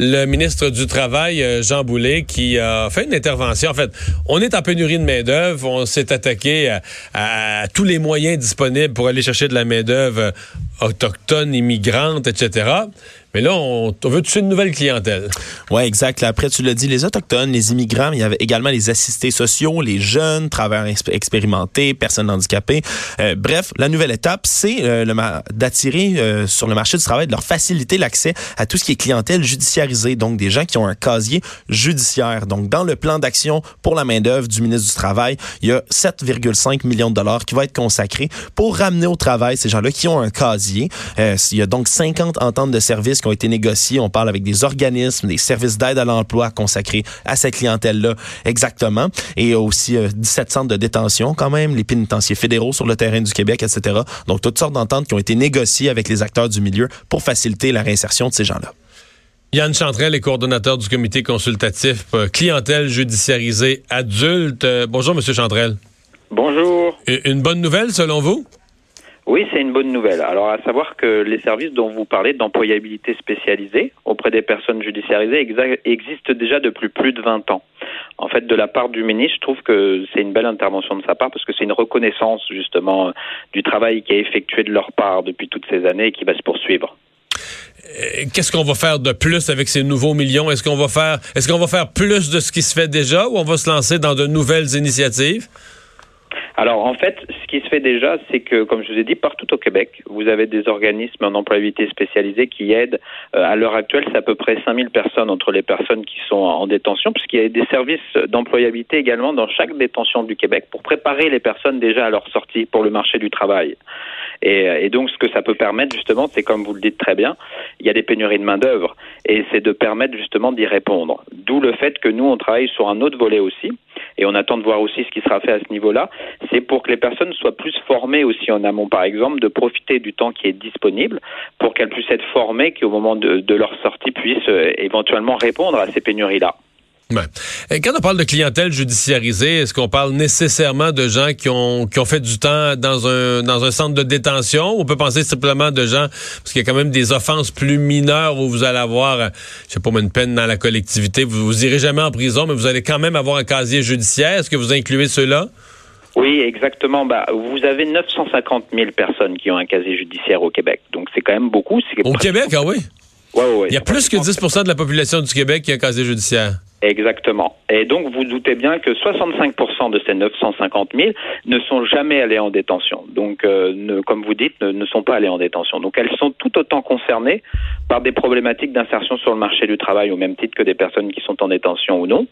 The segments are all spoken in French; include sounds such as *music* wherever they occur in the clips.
le ministre du Travail, euh, Jean Boulet, qui a fait une intervention. En fait, on est en pénurie de main-d'œuvre. On s'est attaqué à, tous les moyens disponibles pour aller chercher de la main-d'œuvre autochtone, immigrante, etc. Mais là, on, veut toucher une nouvelle clientèle? Oui, exact. après, tu l'as dit, les Autochtones, les immigrants, il y avait également les assistés sociaux, les jeunes, travailleurs expérimentés, personnes handicapées. Euh, bref, la nouvelle étape, c'est euh, d'attirer euh, sur le marché du travail, de leur faciliter l'accès à tout ce qui est clientèle judiciarisée, donc des gens qui ont un casier judiciaire. Donc, dans le plan d'action pour la main-d'œuvre du ministre du Travail, il y a 7,5 millions de dollars qui vont être consacrés pour ramener au travail ces gens-là qui ont un casier. il y a donc 50 ententes de services qui ont été négociés. On parle avec des organismes, des services d'aide à l'emploi consacrés à cette clientèle-là exactement. Et aussi 17 euh, centres de détention quand même, les pénitenciers fédéraux sur le terrain du Québec, etc. Donc, toutes sortes d'ententes qui ont été négociées avec les acteurs du milieu pour faciliter la réinsertion de ces gens-là. Yann Chantrel est coordonnateur du comité consultatif euh, clientèle judiciarisée adulte. Euh, bonjour, Monsieur Chantrel. Bonjour. Une bonne nouvelle selon vous? Oui, c'est une bonne nouvelle. Alors, à savoir que les services dont vous parlez d'employabilité spécialisée auprès des personnes judiciarisées existent déjà depuis plus de 20 ans. En fait, de la part du ministre, je trouve que c'est une belle intervention de sa part parce que c'est une reconnaissance justement du travail qui est effectué de leur part depuis toutes ces années et qui va se poursuivre. Euh, qu'est-ce qu'on va faire de plus avec ces nouveaux millions? Est-ce qu'on va faire est-ce qu'on va faire plus de ce qui se fait déjà ou on va se lancer dans de nouvelles initiatives? Alors en fait, ce qui se fait déjà, c'est que, comme je vous ai dit, partout au Québec, vous avez des organismes en employabilité spécialisés qui aident. Euh, à l'heure actuelle, c'est à peu près 5000 personnes entre les personnes qui sont en détention, puisqu'il y a des services d'employabilité également dans chaque détention du Québec pour préparer les personnes déjà à leur sortie pour le marché du travail. Et, et, donc, ce que ça peut permettre, justement, c'est comme vous le dites très bien, il y a des pénuries de main-d'œuvre, et c'est de permettre justement d'y répondre. D'où le fait que nous, on travaille sur un autre volet aussi, et on attend de voir aussi ce qui sera fait à ce niveau-là, c'est pour que les personnes soient plus formées aussi en amont, par exemple, de profiter du temps qui est disponible pour qu'elles puissent être formées, qui au moment de, leur sortie puissent euh, éventuellement répondre à ces pénuries-là. Et quand on parle de clientèle judiciarisée, est-ce qu'on parle nécessairement de gens qui ont, qui ont fait du temps dans un, dans un centre de détention? Ou on peut penser simplement de gens, parce qu'il y a quand même des offenses plus mineures où vous allez avoir, euh, je sais pas, une peine dans la collectivité. Vous, vous irez jamais en prison, mais vous allez quand même avoir un casier judiciaire. Est-ce que vous incluez ceux-là? Oui, exactement. Bah, vous avez 950 000 personnes qui ont un casier judiciaire au Québec. Donc, c'est quand même beaucoup. Au Québec, ah oui? Ouais, ouais, Il y a plus que 10% de la population du Québec qui a un casier judiciaire. Exactement. Et donc, vous doutez bien que 65% de ces 950 000 ne sont jamais allés en détention. Donc, euh, ne, comme vous dites, ne, sont pas allés en détention. Donc, elles sont tout autant concernées par des problématiques d'insertion sur le marché du travail, au même titre que des personnes qui sont en détention ou non.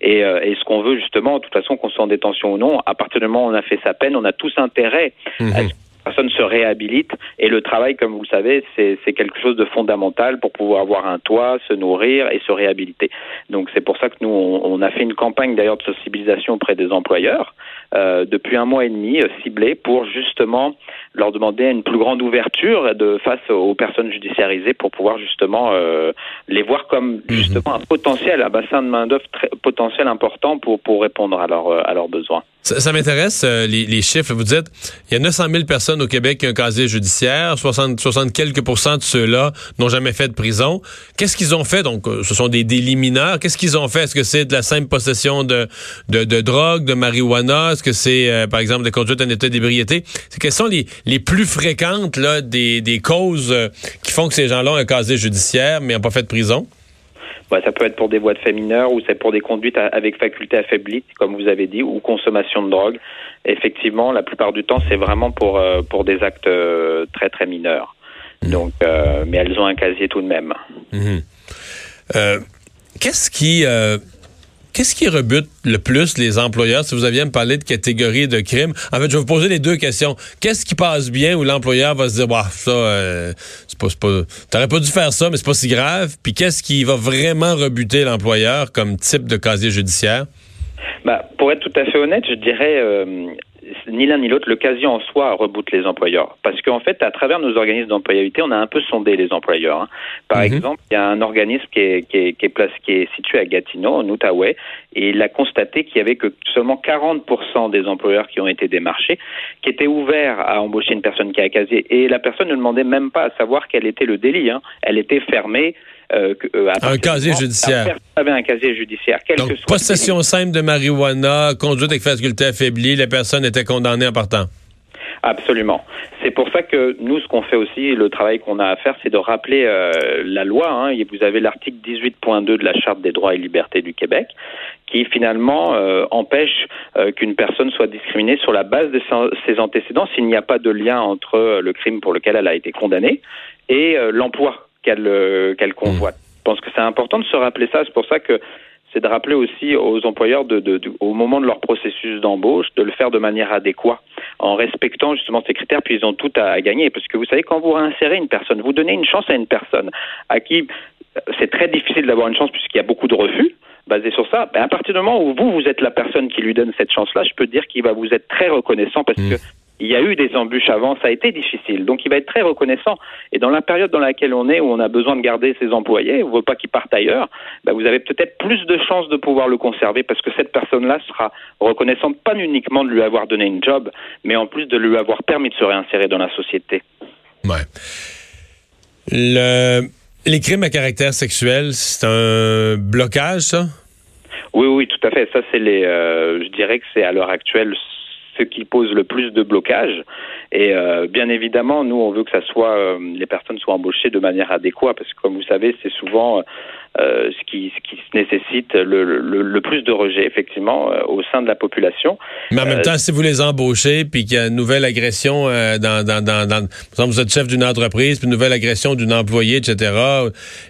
Et, euh, et ce qu'on veut justement, de toute façon, qu'on soit en détention ou non, à partir du moment où on a fait sa peine, on a tous intérêt à mhm personne se réhabilite. Et le travail, comme vous le savez, c'est quelque chose de fondamental pour pouvoir avoir un toit, se nourrir et se réhabiliter. Donc c'est pour ça que nous, on, a fait une campagne d'ailleurs de sensibilisation auprès des employeurs euh, depuis un mois et demi, euh, ciblée pour justement leur demander une plus grande ouverture de face aux personnes judiciarisées pour pouvoir justement euh, les voir comme mhm. justement un potentiel, un bassin de main d'œuvre potentiel important pour pour répondre à leurs à leurs besoins. Ça, m'intéresse, euh, les, les, chiffres. Vous dites, il y a 900 000 personnes au Québec qui ont un casier judiciaire. 60, 60 quelques pourcents de ceux-là n'ont jamais fait de prison. Qu'est-ce qu'ils ont fait? Donc, euh, ce sont des délits mineurs. Qu'est-ce qu'ils ont fait? Est-ce que c'est de la simple possession de, de, de drogue, de marijuana? Est-ce que c'est, euh, par exemple, des conduites en état d'ébriété? Quelles sont les, les plus fréquentes là, des, des causes qui font que ces gens-là ont un casier judiciaire mais n'ont pas fait de prison? Bah, ça peut être pour des voies de fait mineures ou c'est pour des conduites avec faculté affaiblie, comme vous avez dit, ou consommation de drogue. Effectivement, la plupart du temps, c'est vraiment pour, euh, pour des actes euh, très, très mineurs. Mmh. Donc, euh, mais elles ont un casier tout de même. Mmh. Qu'est-ce qui Qu'est-ce qui rebute le plus les employeurs? Si vous aviez me parler de catégorie de crimes? En fait, je vais vous poser les deux questions. Qu'est-ce qui passe bien où l'employeur va se dire, bah, ça, euh, c'est pas, pas, t'aurais pas dû faire ça, mais c'est pas si grave. Puis qu'est-ce qui va vraiment rebuter l'employeur comme type de casier judiciaire? Bah, pour être tout à fait honnête, je dirais, euh, ni l'un ni l'autre, l'occasion en soi reboot les employeurs. Parce qu'en fait, à travers nos organismes d'employabilité, on a un peu sondé les employeurs. Hein. Par mhm. exemple, il y a un organisme qui est, qui est, qui est, place, qui est situé à Gatineau, en Outaouais, et il a constaté qu'il y avait que seulement 40% des employeurs qui ont été démarchés qui étaient ouverts à embaucher une personne qui a casier. Et la personne ne demandait même pas à savoir quel était le délit. Hein. Elle était fermée un casier judiciaire. avait un casier judiciaire. Donc, possession simple de marijuana, conduite avec faculté affaiblie, les personnes étaient condamnées en partant. Absolument. C'est pour ça que nous, ce qu'on fait aussi, le travail qu'on a à faire, c'est de rappeler euh, la loi. Hein. Vous avez l'article 18.2 de la Charte des droits et libertés du Québec qui finalement euh, empêche euh, qu'une personne soit discriminée sur la base de ses antécédents s'il n'y a pas de lien entre le crime pour lequel elle a été condamnée et l'emploi qu'elle qu'elle convoite. Mmh. Je pense que c'est important de se rappeler ça. C'est pour ça que c'est de rappeler aussi aux employeurs, de, de, au moment de leur processus d'embauche, de le faire de manière adéquate, en respectant justement ces critères, puis ils ont tout à, gagner. Parce que vous savez, quand vous réinsérez une personne, vous donnez une chance à une personne à qui c'est très difficile d'avoir une chance puisqu'il y a beaucoup de refus basés sur ça. Ben à partir du moment où vous, vous êtes la personne qui lui donne cette chance-là, je peux dire qu'il va vous être très reconnaissant parce mmh. que il y a eu des embûches avant, ça a été difficile. Donc il va être très reconnaissant. Et dans la période dans laquelle on est, où on a besoin de garder ses employés, on ne veut pas qu'ils partent ailleurs, ben, vous avez peut-être plus de chances de pouvoir le conserver parce que cette personne-là sera reconnaissante pas uniquement de lui avoir donné une job, mais en plus de lui avoir permis de se réinsérer dans la société. Ouais. Le... Les crimes à caractère sexuel, c'est un blocage, ça? Oui, oui, tout à fait. Ça, c'est les. Euh, je dirais que c'est à l'heure actuelle ce qui pose le plus de blocage. Et euh, bien évidemment, nous, on veut que ça soit euh, les personnes soient embauchées de manière adéquate, parce que comme vous savez, c'est souvent euh, ce, qui, ce qui nécessite le, le, le, plus de rejet, effectivement, au sein de la population. Mais en même temps, si vous les embauchez, puis qu'il y a une nouvelle agression dans, dans, dans, dans, par exemple, vous êtes chef d'une entreprise, puis une nouvelle agression d'une employée, etc.,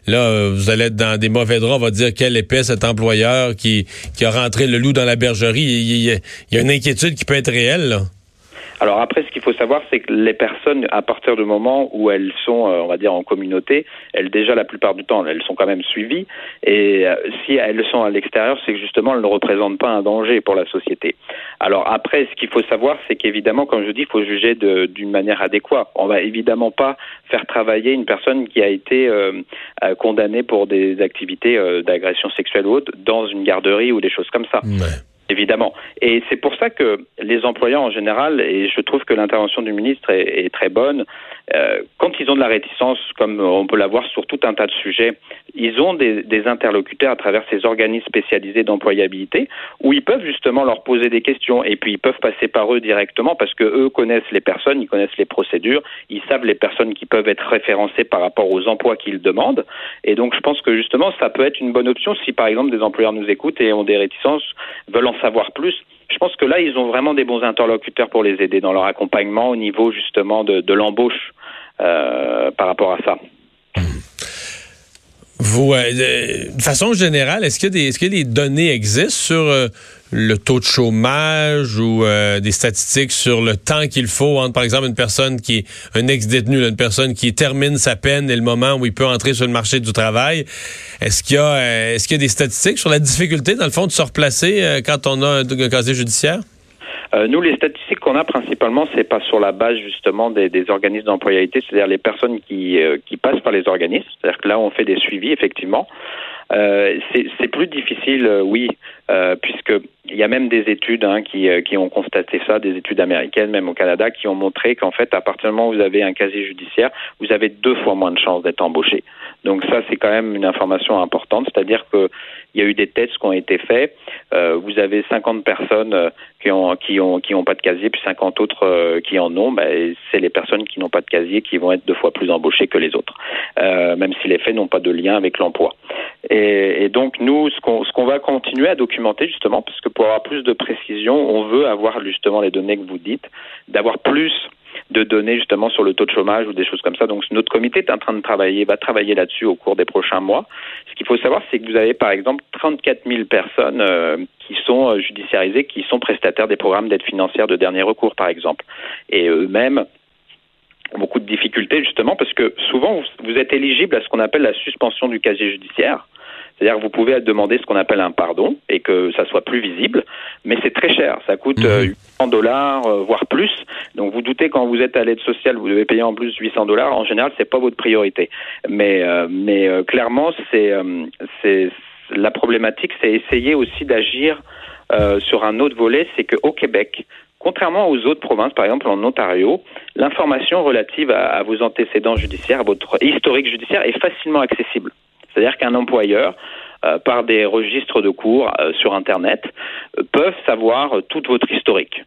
là, vous allez être dans des mauvais draps, on va dire quel épais cet employeur qui, qui a rentré le loup dans la bergerie. Il, il, il y a une inquiétude qui peut être réelle, là. Alors après, ce qu'il faut savoir, c'est que les personnes, à partir du moment où elles sont, euh, on va dire, en communauté, elles déjà la plupart du temps, elles sont quand même suivies. Et euh, si elles sont à l'extérieur, c'est que justement, elles ne représentent pas un danger pour la société. Alors après, ce qu'il faut savoir, c'est qu'évidemment, comme je dis, il faut juger d'une manière adéquate. On va évidemment pas faire travailler une personne qui a été euh, condamnée pour des activités d'agression sexuelle ou autre dans une garderie ou des choses comme ça. Évidemment. Et c'est pour ça que les employeurs en général, et je trouve que l'intervention du ministre est, très bonne, euh, quand ils ont de la réticence, comme on peut l'avoir sur tout un tas de sujets, ils ont des, des interlocuteurs à travers ces organismes spécialisés d'employabilité où ils peuvent justement leur poser des questions et puis ils peuvent passer par eux directement parce que eux connaissent les personnes, ils connaissent les procédures, ils savent les personnes qui peuvent être référencées par rapport aux emplois qu'ils demandent. Et donc je pense que justement ça peut être une bonne option si par exemple des employeurs nous écoutent et ont des réticences, veulent en savoir plus je pense que là, ils ont vraiment des bons interlocuteurs pour les aider dans leur accompagnement au niveau justement de, l'embauche euh, par rapport à ça. Vous, euh, de façon générale, est-ce que, est-ce que les données existent sur euh, le taux de chômage ou des statistiques sur le temps qu'il faut entre, par exemple, une personne qui est un ex-détenu, une personne qui termine sa peine et le moment où il peut entrer sur le marché du travail? Est-ce qu'il y a, est-ce qu'il y a des statistiques sur la difficulté, dans le fond, de se replacer quand on a un casier judiciaire? Euh, nous, les statistiques qu'on a principalement, c'est pas sur la base justement des, des organismes d'employabilité, c'est-à-dire les personnes qui, euh, qui passent par les organismes. C'est-à-dire que là, on fait des suivis, effectivement. Euh, c'est plus difficile, euh, oui, euh, puisque il y a même des études hein, qui, euh, qui ont constaté ça, des études américaines, même au Canada, qui ont montré qu'en fait, à partir du moment où vous avez un casier judiciaire, vous avez deux fois moins de chances d'être embauché. Donc ça, c'est quand même une information importante, c'est-à-dire que il y a eu des tests qui ont été faits. Euh, vous avez 50 personnes euh, qui ont qui ont qui ont pas de casier, puis 50 autres qui en ont. Ben, c'est les personnes qui n'ont pas de casier qui vont être deux fois plus embauchées que les autres, euh, même si les faits n'ont pas de lien avec l'emploi. Et, donc nous, ce qu'on ce qu'on va continuer à documenter justement, parce que pour avoir plus de précision, on veut avoir justement les données que vous dites, d'avoir plus de données justement sur le taux de chômage ou des choses comme ça. Donc notre comité est en train de travailler, va travailler là-dessus au cours des prochains mois. Ce qu'il faut savoir, c'est que vous avez par exemple 34 000 personnes euh, qui sont euh, judiciarisées, qui sont prestataires des programmes d'aide financière de dernier recours, par exemple. Et eux-mêmes ont beaucoup de difficultés justement parce que souvent vous êtes éligible à ce qu'on appelle la suspension du casier judiciaire. C'est-à-dire que vous pouvez demander ce qu'on appelle un pardon et que ça soit plus visible, mais c'est très cher. Ça coûte 800 mhm. euh, dollars, euh, voire plus. Donc vous doutez quand vous êtes à l'aide sociale, vous devez payer en plus 800 dollars. En général, c'est pas votre priorité. Mais euh, mais clairement, c'est c'est la problématique, c'est essayer aussi d'agir sur un autre volet, c'est qu'au Québec, Contrairement aux autres provinces, par exemple en Ontario, l'information relative à, à, vos antécédents judiciaires, à votre historique judiciaire est facilement accessible C'est-à-dire qu'un employeur euh, par des registres de cours euh, sur Internet euh, peuvent savoir toute votre historique.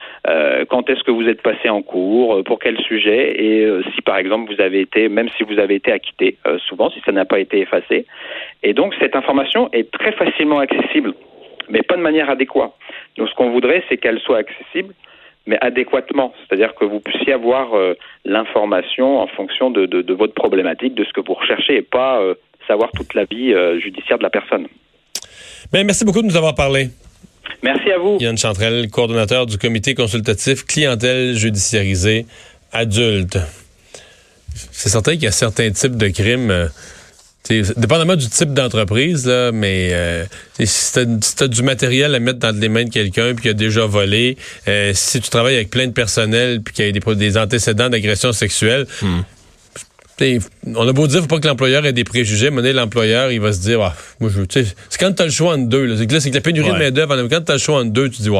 quand est-ce que vous êtes passé en cours, pour quel sujet, et si par exemple vous avez été, même si vous avez été acquitté, souvent si ça n'a pas été effacé. Et donc cette information est très facilement accessible, mais pas de manière adéquate. Donc ce qu'on voudrait, c'est qu'elle soit accessible mais adéquatement, c'est-à-dire que vous puissiez avoir l'information en fonction de, votre problématique, de ce que vous recherchez, et pas savoir toute la vie euh, judiciaire de la personne. Ben, merci beaucoup de nous avoir parlé. Merci à vous. Yann Chantrel, coordonnateur du comité consultatif clientèle judiciarisée adulte. C'est certain qu'il y a certains types de crimes. Euh, dépendamment du type d'entreprise, mais euh, si tu as, du matériel à mettre dans les mains de quelqu'un puis qui a déjà volé, si tu travailles avec plein de personnel puis qu'il y a des, antécédents d'agression sexuelle, on a beau dire, faut pas que l'employeur ait des préjugés, mais l'employeur, il va se dire, ah, moi, je c'est quand tu as le choix entre deux, là, c'est que la pénurie de main-d'œuvre, quand tu as le choix entre deux, tu dis, ouais,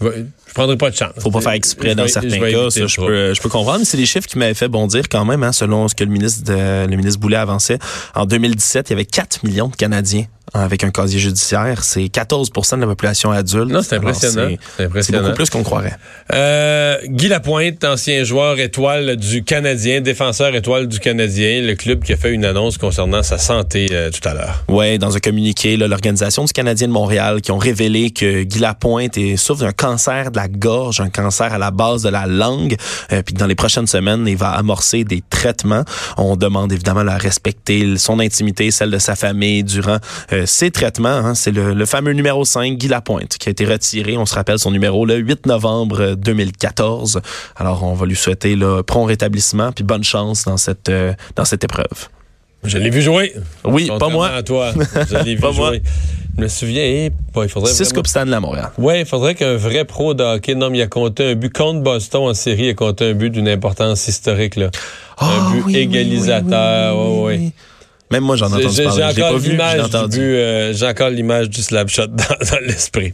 je prendrai pas de chance. Faut pas faire exprès dans certains cas, ça, je peux, je peux comprendre. C'est des chiffres qui m'avaient fait bondir quand même, hein, selon ce que le ministre, de, le ministre Boulet avançait. En 2017, il y avait 4 millions de Canadiens avec un casier judiciaire. C'est 14% de la population adulte. Non, c'est impressionnant. C'est beaucoup plus qu'on croirait. Euh, Guy Lapointe, ancien joueur étoile du Canadien, défenseur étoile du Canadien, le club qui a fait une annonce concernant sa santé euh, tout à l'heure. Oui, dans un communiqué, l'Organisation du Canadien de Montréal qui ont révélé que Guy Lapointe est, souffre d'un cancer de la gorge, un cancer à la base de la langue, euh, puis dans les prochaines semaines, il va amorcer des traitements. On demande évidemment à respecter son intimité, celle de sa famille durant euh, ces traitements. Hein, c'est le, fameux numéro 5, Guy Lapointe, qui a été retiré. On se rappelle son numéro le 8 novembre 2014. Alors, on va lui souhaiter le prompt rétablissement puis bonne chance dans cette, euh, dans cette épreuve. Je l'ai vu jouer. Oui, pas moi. À toi. Je l'ai *laughs* vu jouer. Je me souviens, eh, il faudrait. Six Coupes Stanley à Montréal. Oui, il faudrait qu'un vrai pro de hockey, non, mais il a compté un but contre Boston en série, il a compté un but d'une importance historique, là. un ah but égalisateur. Oui, oui. Même moi, j'en ai entendu parler. J'ai encore l'image euh, j'ai encore l'image du slap shot *laughs* dans, l'esprit.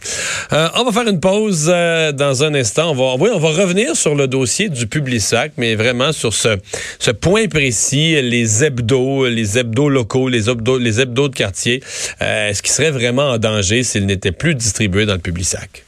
Euh, on va faire une pause euh, dans un instant. On va, oui, on va revenir sur le dossier du Publisac, mais vraiment sur ce, ce point précis, les hebdos, les hebdos locaux, les hebdos, les hebdos de quartier. Est-ce qu'ils seraient vraiment en danger s'ils n'étaient plus distribués dans le Publisac?